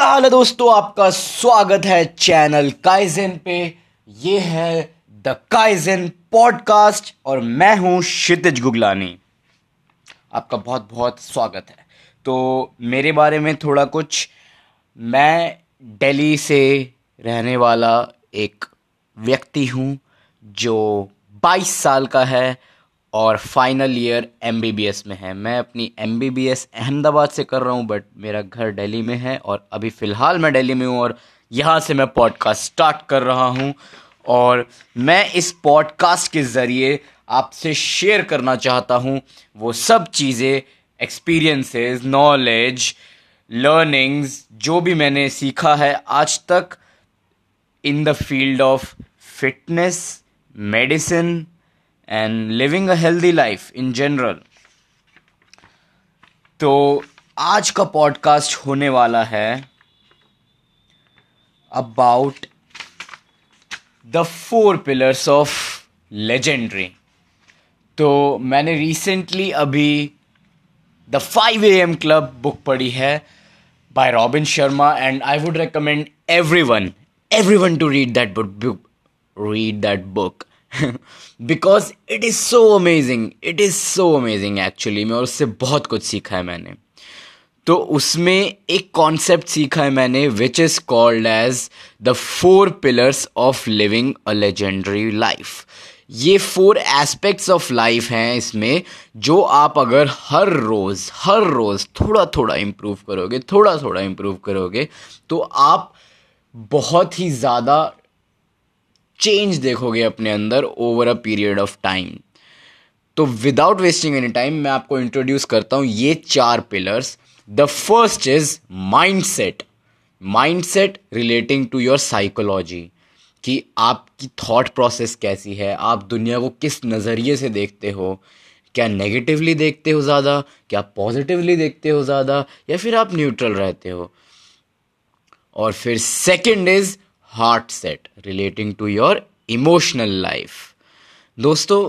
क्या हाल है दोस्तों? आपका स्वागत है चैनल काइजन पे। ये है द काइजन पॉडकास्ट और मैं हूँ क्षितिज गुगलानी। आपका बहुत बहुत स्वागत है। तो मेरे बारे में थोड़ा कुछ, मैं दिल्ली से रहने वाला एक व्यक्ति हूँ जो 22 साल का है। और फाइनल ईयर एमबीबीएस में है। मैं अपनी एमबीबीएस अहमदाबाद से कर रहा हूँ बट मेरा घर दिल्ली में है और अभी फ़िलहाल मैं दिल्ली में हूँ और यहाँ से मैं पॉडकास्ट स्टार्ट कर रहा हूँ। और मैं इस पॉडकास्ट के ज़रिए आपसे शेयर करना चाहता हूँ। वो सब चीज़ें एक्सपीरियंसेस नॉलेज लर्निंग्स जो भी मैंने सीखा है आज तक in the field of fitness medicine and living a healthy life in general तो आज का पॉडकास्ट होने वाला है about the four pillars of legendary तो मैंने रिसेंटली अभी the five A M club book पढ़ी है by Robin Sharma and I would recommend every one every one to read that book read that book because it is so amazing it is so amazing actually में और उससे बहुत कुछ सीखा है मैंने। तो उसमें एक कॉन्सेप्ट सीखा है मैंने which is called as the four pillars of living a legendary life ये फोर एस्पेक्ट्स ऑफ़ लाइफ हैं इसमें, जो आप अगर हर रोज़ हर रोज़ थोड़ा थोड़ा इम्प्रूव करोगे थोड़ा थोड़ा इम्प्रूव करोगे तो आप बहुत ही ज़्यादा चेंज देखोगे अपने अंदर over a period of time तो विदाउट वेस्टिंग एनी टाइम मैं आपको इंट्रोड्यूस करता हूँ ये चार pillars the first is mind set mind set relating to your psychology कि आपकी थॉट प्रोसेस कैसी है? आप दुनिया को किस नज़रिए से देखते हो? क्या नेगेटिवली देखते हो ज़्यादा? क्या पॉजिटिवली देखते हो ज़्यादा? या फिर आप न्यूट्रल रहते हो? और फिर second is heart set relating to your emotional life दोस्तों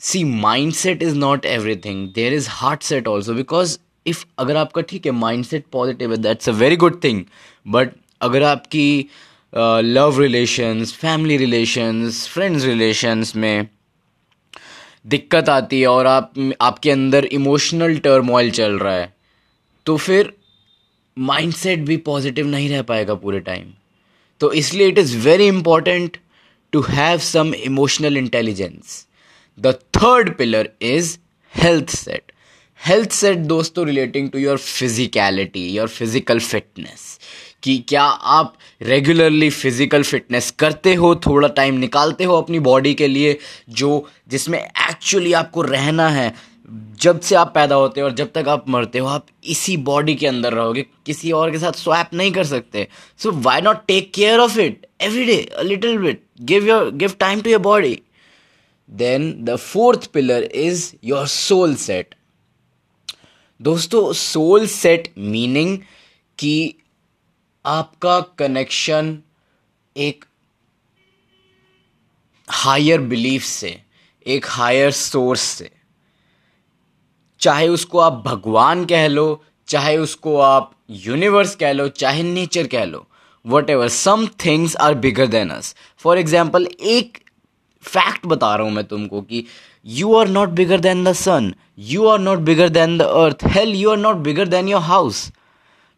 see mind set is not everything there is heart set also because if अगर आपका ठीक है माइंड सेट पॉजिटिव है that's a very good thing but अगर आपकी love relations family relations friends relations में दिक्कत आती है और आप, आपके अंदर इमोशनल टर्मोइल चल रहा है तो फिर माइंड सेट भी पॉजिटिव नहीं रह पाएगा पूरे टाइम तो इसलिए it is very important to have some emotional intelligence the third pillar is health set health set दोस्तों relating to your physicality your physical fitness कि क्या आप रेगुलरली फ़िज़िकल फिटनेस करते हो, थोड़ा टाइम निकालते हो अपनी बॉडी के लिए, जो, जिसमें एक्चुअली आपको रहना है जब से आप पैदा होते हो और जब तक आप मरते हो, आप इसी बॉडी के अंदर रहोगे। किसी और के साथ स्वैप नहीं कर सकते। So why not take care of it every day little bit give your give time to your body then the fourth pillar is your soul set दोस्तों सोल सेट मीनिंग कि आपका कनेक्शन एक higher belief से, एक higher source से। चाहे उसको आप भगवान कह लो, चाहे उसको आप यूनिवर्स कह लो, चाहे नेचर कह लो whatever some things are bigger than us for example एक फैक्ट बता रहा हूँ मैं तुमको कि you are not bigger than the sun you are not bigger than the earth hell you are not bigger than your house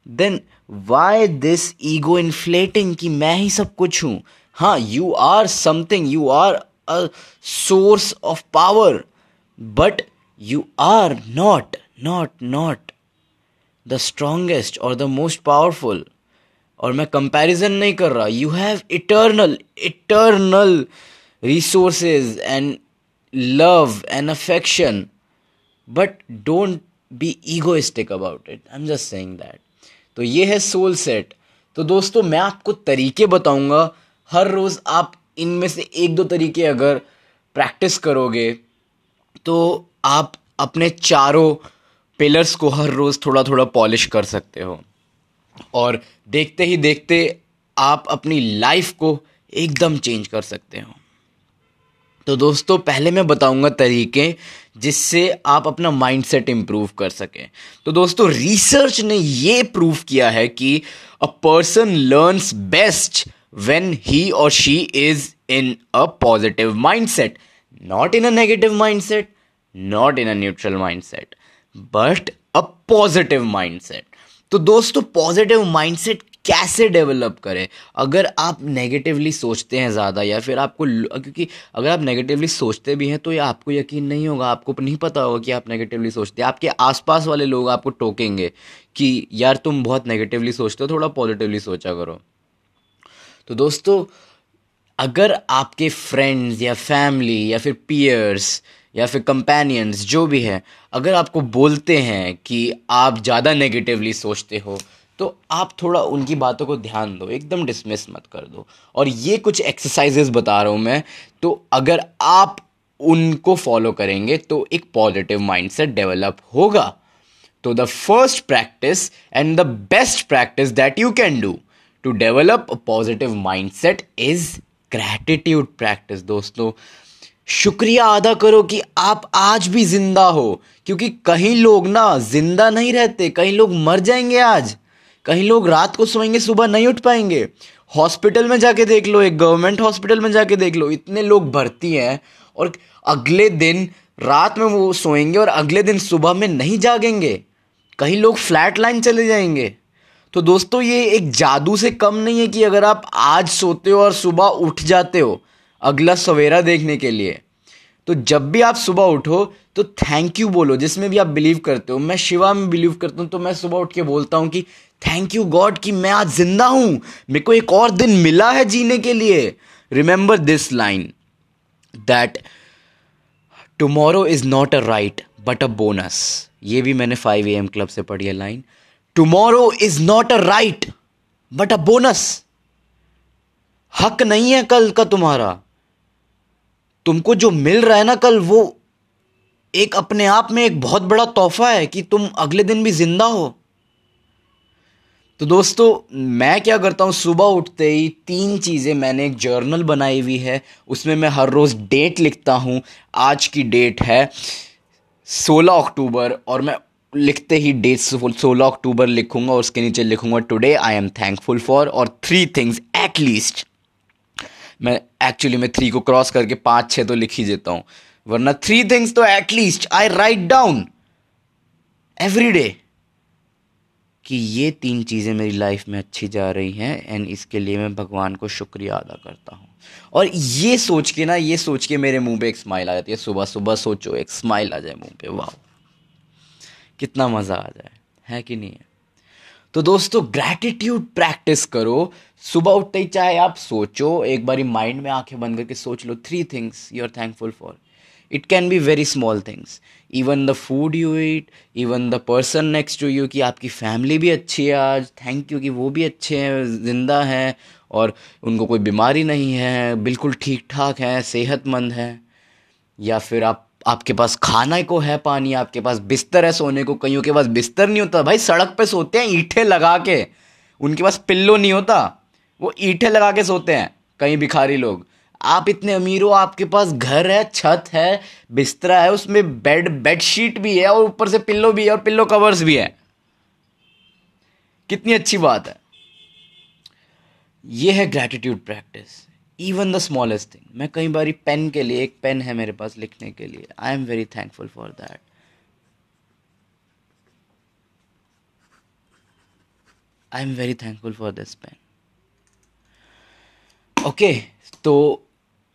then why this ego inflating कि मैं ही सब कुछ हूँ? हाँ you are something you are a source of power but you are not, not, not the strongest or the most powerful. और मैं comparison नहीं कर रहा। You have eternal eternal resources and love and affection but don't be egoistic about it I am just saying that तो ये है soul set तो दोस्तों मैं आपको तरीके बताऊँगा। हर रोज़ आप इनमें से एक दो तरीके अगर प्रैक्टिस करोगे तो आप अपने चारों पिलर्स को हर रोज़ थोड़ा थोड़ा पॉलिश कर सकते हो। और देखते ही देखते आप अपनी लाइफ को एकदम चेंज कर सकते हो। तो दोस्तों, पहले मैं बताऊँगा तरीके जिससे आप अपना माइंडसेट इम्प्रूव कर सकें। तो दोस्तों, रिसर्च ने ये प्रूव किया है कि a person learns best when he or she is in a positive mindset not in a negative mindset, not in a neutral mindset, but a positive mindset. तो दोस्तों पॉजिटिव माइंडसेट कैसे develop करें? अगर आप negatively सोचते हैं ज़्यादा, या फिर आपको क्योंकि अगर आप नेगेटिवली सोचते भी हैं तो ये आपको यकीन नहीं होगा, आपको नहीं पता होगा कि आप नेगेटिवली सोचते हैं। आपके आसपास वाले लोग आपको टोकेंगे कि, यार, तुम बहुत नेगेटिवली सोचते हो, थोड़ा पॉजिटिवली सोचा करो। तो दोस्तों अगर आपके फ्रेंड्स या फैमिली या फिर पीयर्स या फिर कंपेनियंस जो भी है, अगर आपको बोलते हैं कि आप ज़्यादा नेगेटिवली सोचते हो तो आप थोड़ा उनकी बातों को ध्यान दो, एकदम डिसमिस मत कर दो। और ये कुछ एक्सरसाइजेस बता रहा हूँ मैं तो अगर आप उनको फॉलो करेंगे तो एक पॉजिटिव माइंडसेट डेवलप होगा। तो the first practice and the best practice that you can do to develop a positive mindset is gratitude practice दोस्तों। शुक्रिया अदा करो कि आप आज भी ज़िंदा हो, क्योंकि कहीं लोग ना ज़िंदा नहीं रहते, कहीं लोग मर जाएँगे आज। कहीं लोग रात को सोएँगे, सुबह नहीं उठ पाएँगे। हॉस्पिटल में जाके देख लो, एक गवर्नमेंट हॉस्पिटल में जाके देख लो, इतने लोग भर्ती हैं, और अगले दिन रात में वो सोएँगे और अगले दिन सुबह में नहीं जागेंगे। कहीं लोग फ्लैट लाइन चले जाएँगे। तो दोस्तों, ये एक जादू से कम नहीं है कि अगर आप आज सोते हो और सुबह उठ जाते हो अगला सवेरा देखने के लिए। तो जब भी आप सुबह उठो तो थैंक यू बोलो, जिसमें भी आप बिलीव करते हो। मैं शिवा में बिलीव करता हूँ तो मैं सुबह उठ के बोलता हूँ कि थैंक यू गॉड कि मैं आज ज़िंदा हूँ। मेरे को एक और दिन मिला है जीने के लिए। Remember this line that tomorrow is not a right but a bonus ये भी मैंने फाइव ए एम क्लब से पढ़ी है line tomorrow is not a right but a bonus हक नहीं है कल का तुम्हारा। तुमको जो मिल रहा है ना कल, वो एक अपने आप में एक बहुत बड़ा तोहफा है कि तुम अगले दिन भी ज़िंदा हो। तो दोस्तों, मैं क्या करता हूँ, सुबह उठते ही तीन चीज़ें मैंने एक जर्नल बनाई हुई है, उसमें मैं हर रोज़ डेट लिखता हूँ। आज की डेट है 16 अक्टूबर और मैं लिखते ही डेट सोलह अक्टूबर लिखूँगा, और उसके नीचे लिखूँगा today I am thankful for और थ्री थिंग्स एट लीस्ट मैं एक्चुअली मैं थ्री को क्रॉस करके पाँच छः तो लिख ही देता हूँ। वरना थ्री थिंग्स तो at least I write down every day कि ये तीन चीज़ें मेरी लाइफ में अच्छी जा रही हैं एंड इसके लिए मैं भगवान को शुक्रिया अदा करता हूँ। और ये सोच के ना, ये सोच के मेरे मुँह पे एक स्माइल आ जाती है। सुबह सुबह सोचो, एक स्माइल आ जाए मुँह पे। वाह। कितना मज़ा आ जाए, है कि नहीं है? तो दोस्तों ग्रैटिट्यूड प्रैक्टिस करो। सुबह उठते ही चाहे आप सोचो, एक बारी माइंड में आँखें बंद करके सोच लो three things you are thankful for it can be very small things even the food you eat even the person next to you कि आपकी फैमिली भी अच्छी है आज थैंक यू कि वो भी अच्छे हैं, ज़िंदा हैं, और उनको कोई बीमारी नहीं है, बिल्कुल ठीक ठाक है, सेहतमंद है, या फिर आप आपके पास खाना को है पानी, आपके पास बिस्तर है सोने को, कईयों के पास बिस्तर नहीं होता। भाई, सड़क पे सोते हैं ईठे लगा के। उनके पास पिल्लो नहीं होता। वो ईठे लगा के सोते हैं, कई भिखारी लोग। आप इतने अमीर हो, आपके पास घर है, छत है, बिस्तरा है, उसमें बेड, बेडशीट भी है और ऊपर से पिल्लो भी है और पिल्लो कवर्स भी है। कितनी अच्छी बात है। ये है gratitude practice even the smallest thing मैं कई बार पेन के लिए, एक पेन है मेरे पास लिखने के लिए। I am very thankful for that I am very thankful for this pen okay तो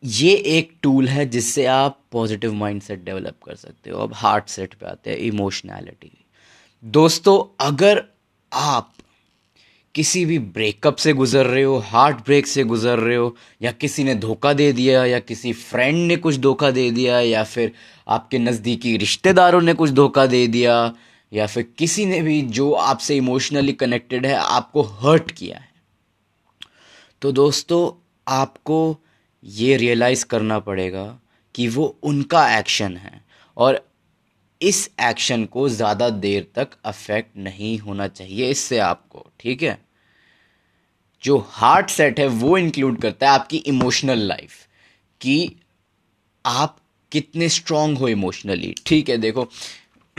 ये एक टूल है जिससे आप पॉजिटिव माइंडसेट डेवलप कर सकते हो। अब हार्ट सेट पे आते हैं इमोशनैलिटी दोस्तों, अगर आप किसी भी ब्रेकअप से गुजर रहे हो हार्ट ब्रेक से गुजर रहे हो, या किसी ने धोखा दे दिया, या किसी फ्रेंड ने कुछ धोखा दे दिया, या फिर आपके नज़दीकी रिश्तेदारों ने कुछ धोखा दे दिया, या फिर किसी ने भी जो आपसे इमोशनली कनेक्टेड है, आपको हर्ट किया है। तो दोस्तों, आपको ये रियलाइज़ करना पड़ेगा कि वो उनका एक्शन है और इस एक्शन को ज़्यादा देर तक अफेक्ट नहीं होना चाहिए, इससे आपको, ठीक है? जो हार्ट सेट है, वो इंक्लूड करता है आपकी इमोशनल लाइफ कि आप कितने स्ट्रांग हो इमोशनली ठीक है, देखो,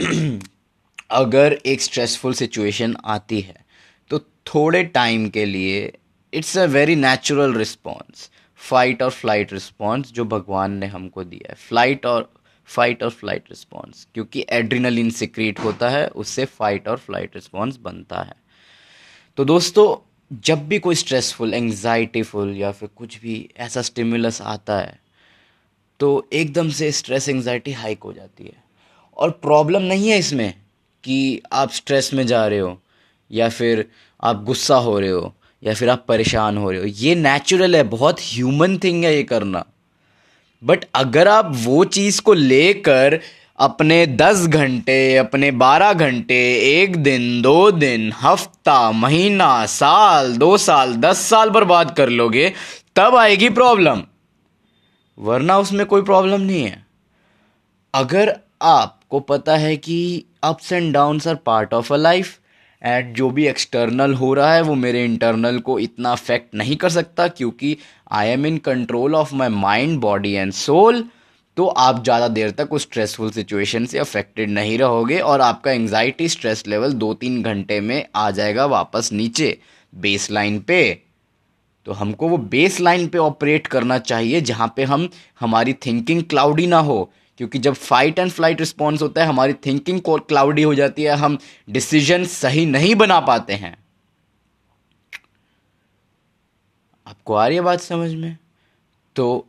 अगर एक स्ट्रेसफुल सिचुएशन आती है तो थोड़े टाइम के लिए it's a very natural response fight और फ़्लाइट रिस्पॉन्स जो भगवान ने हमको दिया है। फ़्लाइट और फाइट और फ़्लाइट रिस्पॉन्स क्योंकि एड्रीनलिन सिक्रीट होता है, उससे फाइट और फ़्लाइट रिस्पॉन्स बनता है। तो दोस्तों जब भी कोई स्ट्रेसफुल एंग्जाइटीफुल या फिर कुछ भी ऐसा स्टिमुलस आता है तो एकदम से स्ट्रेस एंग्जाइटी हाइक हो जाती है। और प्रॉब्लम नहीं है इसमें कि आप स्ट्रेस में जा रहे हो, या फिर आप गुस्सा हो रहे हो, या फिर आप परेशान हो रहे हो। ये नेचुरल है, बहुत ह्यूमन थिंग है ये करना। बट अगर आप वो चीज़ को लेकर अपने दस घंटे, अपने बारह घंटे, एक दिन, दो दिन, हफ़्ता, महीना, साल, दो साल, दस साल बर्बाद कर लोगे, तब आएगी प्रॉब्लम। वरना उसमें कोई प्रॉब्लम नहीं है। अगर आपको पता है कि ups and downs are part of a life and जो भी एक्सटर्नल हो रहा है, वो मेरे इंटरनल को इतना अफेक्ट नहीं कर सकता, क्योंकि I am in control of my mind body and soul तो आप ज़्यादा देर तक उस स्ट्रेसफुल सिचुएशन से अफेक्टेड नहीं रहोगे और आपका एंग्जाइटी स्ट्रेस लेवल दो तीन घंटे में आ जाएगा वापस नीचे बेस लाइन पे। तो हमको वो बेस लाइन पे ऑपरेट करना चाहिए जहाँ पे हम, हमारी थिंकिंग क्लाउडी ना हो। क्योंकि जब फाइट एंड फ़्लाइट रिस्पॉन्स होता है, हमारी थिंकिंग क्लाउडी हो जाती है, हम डिसीज़न सही नहीं बना पाते हैं। आपको आ रही है बात समझ में? तो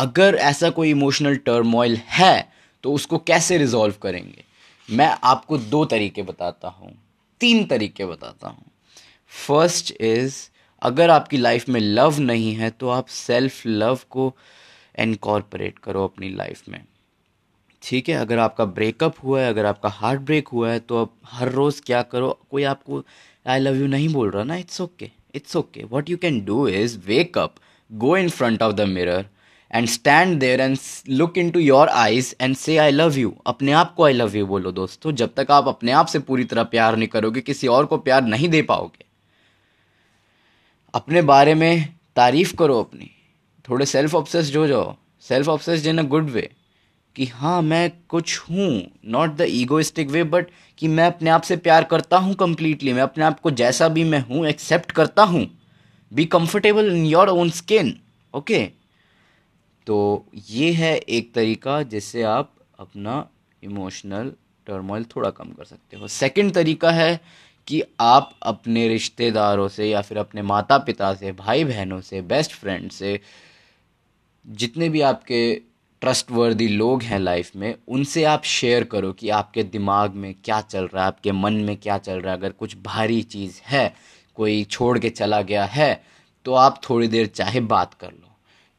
अगर ऐसा कोई इमोशनल टर्मोइल है तो उसको कैसे रिजॉल्व करेंगे? मैं आपको दो तरीके बताता हूँ, तीन तरीके बताता हूँ। फ़र्स्ट इज़ अगर आपकी लाइफ में लव नहीं है तो आप सेल्फ लव को इनकॉर्पोरेट करो अपनी लाइफ में। ठीक है? अगर आपका ब्रेकअप हुआ है, अगर आपका हार्ट ब्रेक हुआ है तो आप हर रोज़ क्या करो? कोई आपको आई लव यू नहीं बोल रहा ना? It's okay it's okay what you can do is wake up go in front of the mirror and stand there and look in to your eyes and say I love you अपने आप को I love you बोलो दोस्तों। जब तक आप अपने आप से पूरी तरह प्यार नहीं करोगे, किसी और को प्यार नहीं दे पाओगे। अपने बारे में तारीफ़ करो अपनी। थोड़े सेल्फ ऑब्सेस्ड हो जाओ। Self obsessed in a good way कि हाँ मैं कुछ हूँ। Not the egoistic way but कि मैं अपने आप से प्यार करता हूँ कम्प्लीटली मैं अपने आप को जैसा भी मैं हूँ एक्सेप्ट करता हूँ। Be comfortable in your own skin okay तो ये है एक तरीका जिससे आप अपना इमोशनल टर्मोइल थोड़ा कम कर सकते हो। सेकंड तरीका है कि आप अपने रिश्तेदारों से या फिर अपने माता पिता से भाई बहनों से बेस्ट फ्रेंड से जितने भी आपके ट्रस्ट वर्दी लोग हैं लाइफ में, उनसे आप शेयर करो कि आपके दिमाग में क्या चल रहा है, आपके मन में क्या चल रहा है। अगर कुछ भारी चीज़ है, कोई छोड़ के चला गया है तो आप थोड़ी देर चाहे बात कर लो।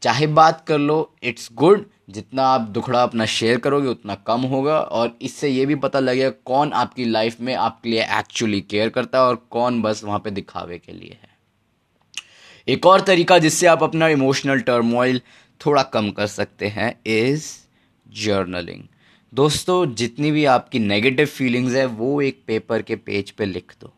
चाहे बात कर लो इट्स गुड जितना आप दुखड़ा अपना शेयर करोगे, उतना कम होगा। और इससे ये भी पता लगेगा कौन आपकी लाइफ में आपके लिए एक्चुअली केयर करता है और कौन बस वहाँ पे दिखावे के लिए है। एक और तरीका जिससे आप अपना इमोशनल टर्मोइल थोड़ा कम कर सकते हैं इज़ जर्नलिंग दोस्तों, जितनी भी आपकी नेगेटिव फीलिंग्स है, वो एक पेपर के पेज पे लिख दो।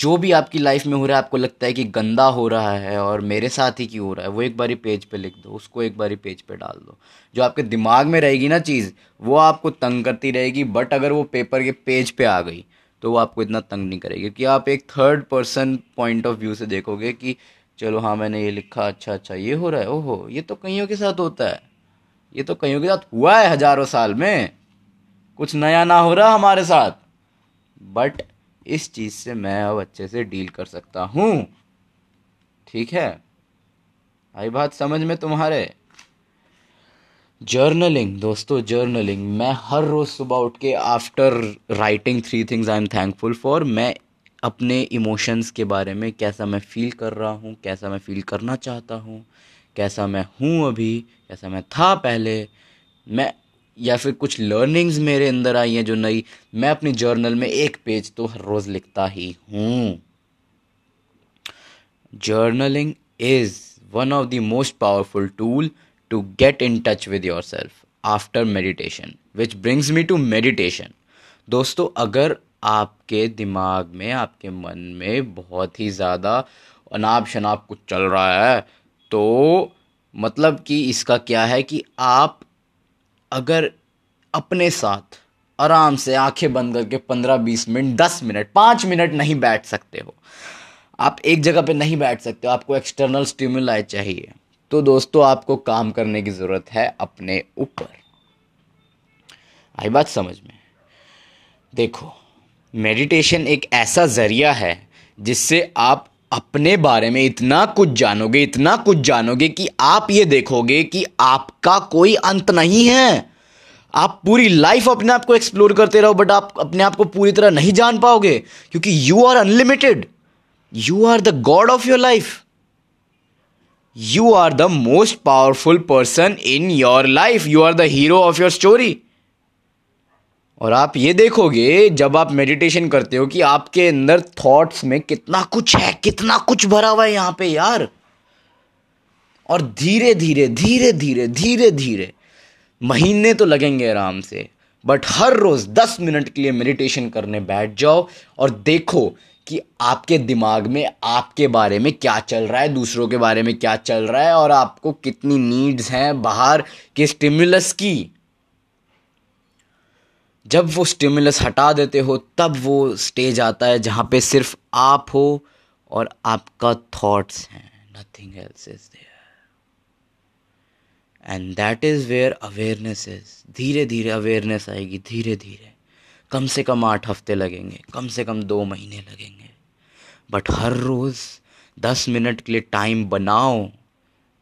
जो भी आपकी लाइफ में हो रहा है, आपको लगता है कि गंदा हो रहा है और मेरे साथ ही क्यों हो रहा है, वो एक बारी पेज पे लिख दो, उसको एक बारी पेज पे डाल दो। जो आपके दिमाग में रहेगी ना चीज़, वो आपको तंग करती रहेगी बट अगर वो पेपर के पेज पे आ गई तो वो आपको इतना तंग नहीं करेगी। क्योंकि आप एक third person point of view से देखोगे कि, चलो हाँ मैंने ये लिखा अच्छा अच्छा ये हो रहा है। ओहो, ये तो कईयों के साथ होता है। ये तो कईयों के साथ हुआ है हज़ारों साल में। कुछ नया ना हो रहा हमारे साथ। बट इस चीज़ से मैं अब अच्छे से डील कर सकता हूँ। ठीक है? आई बात समझ में तुम्हारे? जर्नलिंग, दोस्तों, जर्नलिंग। मैं हर रोज़ सुबह उठ के after writing three things I am thankful for मैं अपने इमोशंस के बारे में कैसा मैं फील कर रहा हूँ, कैसा मैं फील करना चाहता हूँ, कैसा मैं हूँ अभी, कैसा मैं था पहले। मैं या फिर कुछ लर्निंग्स मेरे अंदर आई हैं जो नई, मैं अपनी जर्नल में एक पेज तो हर रोज़ लिखता ही हूँ। Journaling is one of the most powerful tool to get in touch with your self after meditation which brings me to meditation दोस्तों, अगर आपके दिमाग में, आपके मन में बहुत ही ज़्यादा अनाप शनाप कुछ चल रहा है तो मतलब कि इसका क्या है कि आप अगर अपने साथ आराम से आँखें बंद करके पंद्रह, बीस मिनट, दस मिनट, पाँच मिनट नहीं बैठ सकते हो। आप एक जगह पे नहीं बैठ सकते हो, आपको एक्सटर्नल स्टिमुलाई चाहिए। तो दोस्तों, आपको काम करने की ज़रूरत है अपने ऊपर। आई बात समझ में? देखो मेडिटेशन एक ऐसा ज़रिया है जिससे आप अपने बारे में इतना कुछ जानोगे, इतना कुछ जानोगे कि आप ये देखोगे कि आपका कोई अंत नहीं है। आप पूरी लाइफ अपने आप को एक्सप्लोर करते रहो बट आप अपने आप को पूरी तरह नहीं जान पाओगे, क्योंकि you are unlimited you are the god of your life you are the most powerful person in your life you are the hero of your story और आप ये देखोगे, जब आप मेडिटेशन करते हो कि आपके अंदर थॉट्स में कितना कुछ है, कितना कुछ भरा हुआ है यहाँ पे यार। और धीरे धीरे धीरे धीरे धीरे धीरे, महीने तो लगेंगे आराम से बट हर रोज दस मिनट के लिए मेडिटेशन करने बैठ जाओ और देखो कि आपके दिमाग में, आपके बारे में क्या चल रहा है, दूसरों के बारे में क्या चल रहा है और आपको कितनी नीड्स हैं बाहर के स्टिमुलस की। जब वो स्टिमुलस हटा देते हो, तब वो स्टेज आता है जहाँ पे सिर्फ़ आप हो और आपका थॉट्स हैं। Nothing else is there and that is where awareness is धीरे धीरे अवेयरनेस आएगी, धीरे धीरे। कम से कम आठ हफ़्ते लगेंगे, कम से कम दो महीने लगेंगे। बट हर रोज़ दस मिनट के लिए टाइम बनाओ।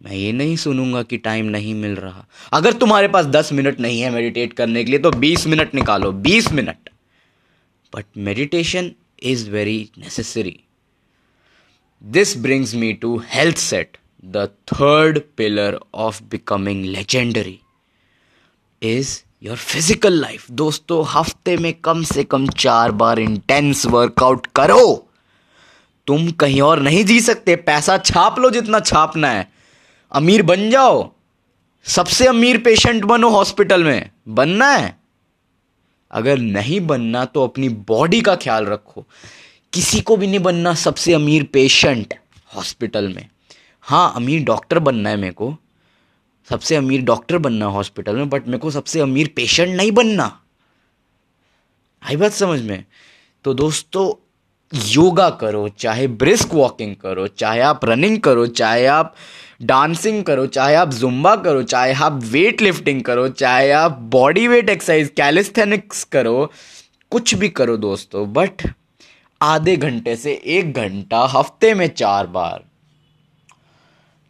मैं ये नहीं सुनूँगा कि टाइम नहीं मिल रहा। अगर तुम्हारे पास दस मिनट नहीं है मेडिटेट करने के लिए तो बीस मिनट निकालो, बीस minute but meditation is very necessary this brings me to health set the third pillar of becoming legendary is your physical life दोस्तों, हफ़्ते में कम से कम चार बार इंटेंस वर्कआउट करो। तुम कहीं और नहीं जी सकते, पैसा छाप लो जितना छापना है। अमीर बन जाओ। सबसे अमीर पेशेंट बनो हॉस्पिटल में। बनना है। अगर नहीं बनना तो अपनी बॉडी का ख्याल रखो। किसी को भी नहीं बनना सबसे अमीर पेशेंट हॉस्पिटल में। हाँ अमीर डॉक्टर बनना है मेरे को। सबसे अमीर डॉक्टर बनना हॉस्पिटल में, बट मेरे को सबसे अमीर पेशेंट नहीं बनना। आई बात समझ में? तो दोस्तों, योगा करो, चाहे ब्रिस्क वॉकिंग करो, चाहे आप रनिंग करो, चाहे आप डांसिंग करो, चाहे आप जुम्बा करो, चाहे आप वेट लिफ्टिंग करो, चाहे आप बॉडी वेट एक्सरसाइज कैलिस्थेनिक्स करो, कुछ भी करो दोस्तों बट आधे घंटे से एक घंटा, हफ़्ते में चार बार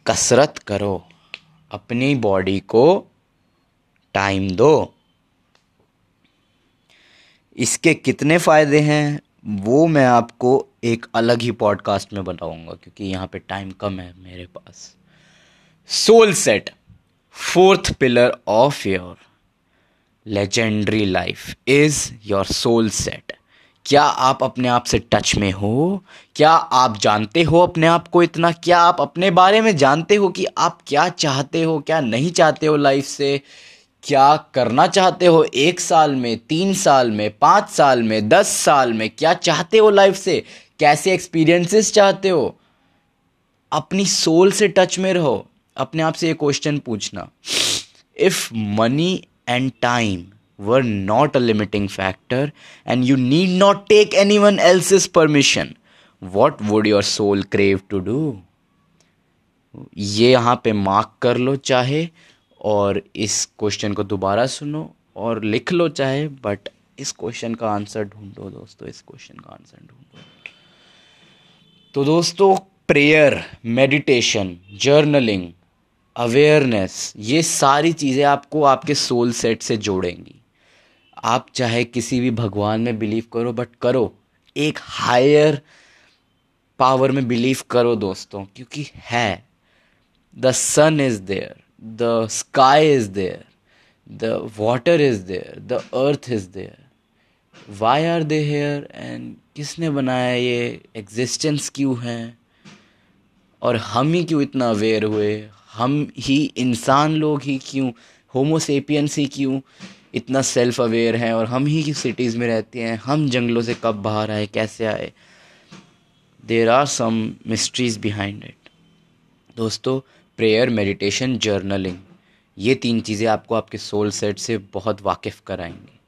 कसरत करो। अपनी बॉडी को टाइम दो। इसके कितने फ़ायदे हैं, वो मैं आपको एक अलग ही पॉडकास्ट में बताऊँगा, क्योंकि यहाँ पे टाइम कम है मेरे पास। Soul set fourth pillar of your legendary life is your soul set क्या आप अपने आप से टच में हो? क्या आप जानते हो अपने आप को इतना? क्या आप अपने बारे में जानते हो कि आप क्या चाहते हो, क्या नहीं चाहते हो लाइफ से? क्या करना चाहते हो एक साल में, तीन साल में, पाँच साल में, दस साल में? क्या चाहते हो लाइफ से? कैसे एक्सपीरियंसेस चाहते हो? अपनी सोल से टच में रहो। अपने आप से ये क्वेश्चन पूछना। If money and time were not a limiting factor and you need not take any one else is permission what would your soul crave to do ये यहाँ पे मार्क कर लो चाहे और इस क्वेश्चन को दोबारा सुनो और लिख लो चाहे बट इस क्वेश्चन का आंसर ढूंढो दोस्तों, इस क्वेश्चन का आंसर ढूंढो। तो दोस्तों प्रेयर मेडिटेशन जर्नलिंग अवेयरनेस ये सारी चीज़ें आपको आपके सोल सेट से जोड़ेंगी। आप चाहे किसी भी भगवान में बिलीव करो बट करो। एक हायर पावर में बिलीव करो दोस्तों, क्योंकि है। The sun is there the sky is there the water is there the earth is there why are they here and किसने बनाया ये एग्जिस्टेंस क्यों है? और हम ही क्यों इतना अवेयर हुए? हम ही इंसान लोग ही क्यों? होमोसेपियंस ही क्यों? इतना सेल्फ अवेयर हैं और हम ही सिटीज़ में रहते हैं? हम जंगलों से कब बाहर आए? कैसे आए? There are some mysteries behind it दोस्तों प्रेयर मेडिटेशन जर्नलिंग ये तीन चीज़ें आपको आपके सोल सेट से बहुत वाकिफ़ कराएँगी।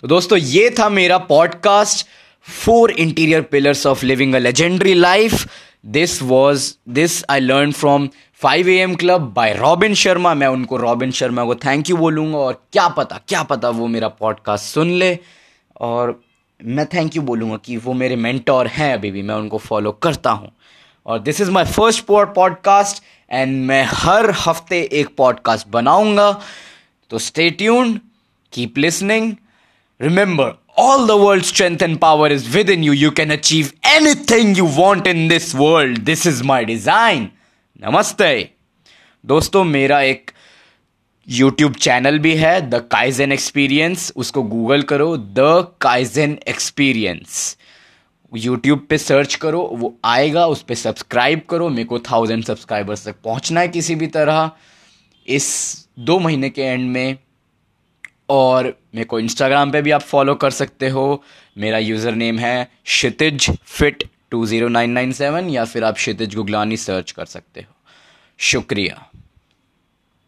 तो दोस्तों, ये था मेरा podcast four interior pillars of living a legendary life this was this I learn from five A M club by Robin Sharma मैं उनको रॉबिन शर्मा को थैंक यू बोलूँगा और क्या पता क्या पता वो मेरा पॉडकास्ट सुन ले। और मैं थैंक यू बोलूँगा कि वो मेरे मेंटोर हैं अभी भी, मैं उनको फॉलो करता हूँ। और this is my first pod podcast and मैं हर हफ़्ते एक पॉडकास्ट बनाऊँगा। तो stay tuned keep listening remember all the world's strength and power is within you. You can achieve anything you want in this world. This is my design. नमस्ते दोस्तों, मेरा एक यूट्यूब चैनल भी है द काइजन एक्सपीरियंस उसको Google करो the Kaizen experience YouTube पे search करो, वो आएगा, उस पर सब्सक्राइब करो मेरे को थाउज़ेंड सब्सक्राइबर्स तक पहुँचना है किसी भी तरह इस दो महीने के एंड में और मेरे को इंस्टाग्राम पे भी आप फॉलो कर सकते हो। मेरा यूज़र नेम है Kshitij fit two zero nine nine seven या फिर आप क्षितिज गुगलानी सर्च कर सकते हो। शुक्रिया।